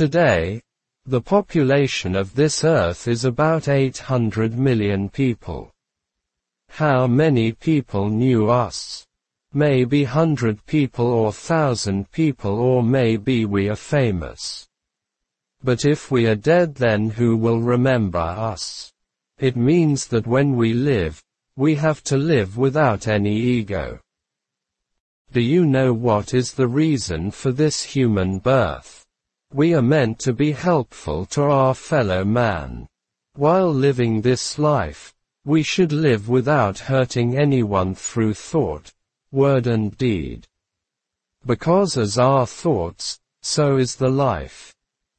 Today, the population of this earth is about 800 million people. How many people knew us? Maybe hundred people or thousand people or maybe we are famous. But if we are dead then who will remember us? It means that when we live, we have to live without any ego. Do you know what is the reason for this human birth? We are meant to be helpful to our fellow man. While living this life, we should live without hurting anyone through thought, word and deed. Because as our thoughts, so is the life.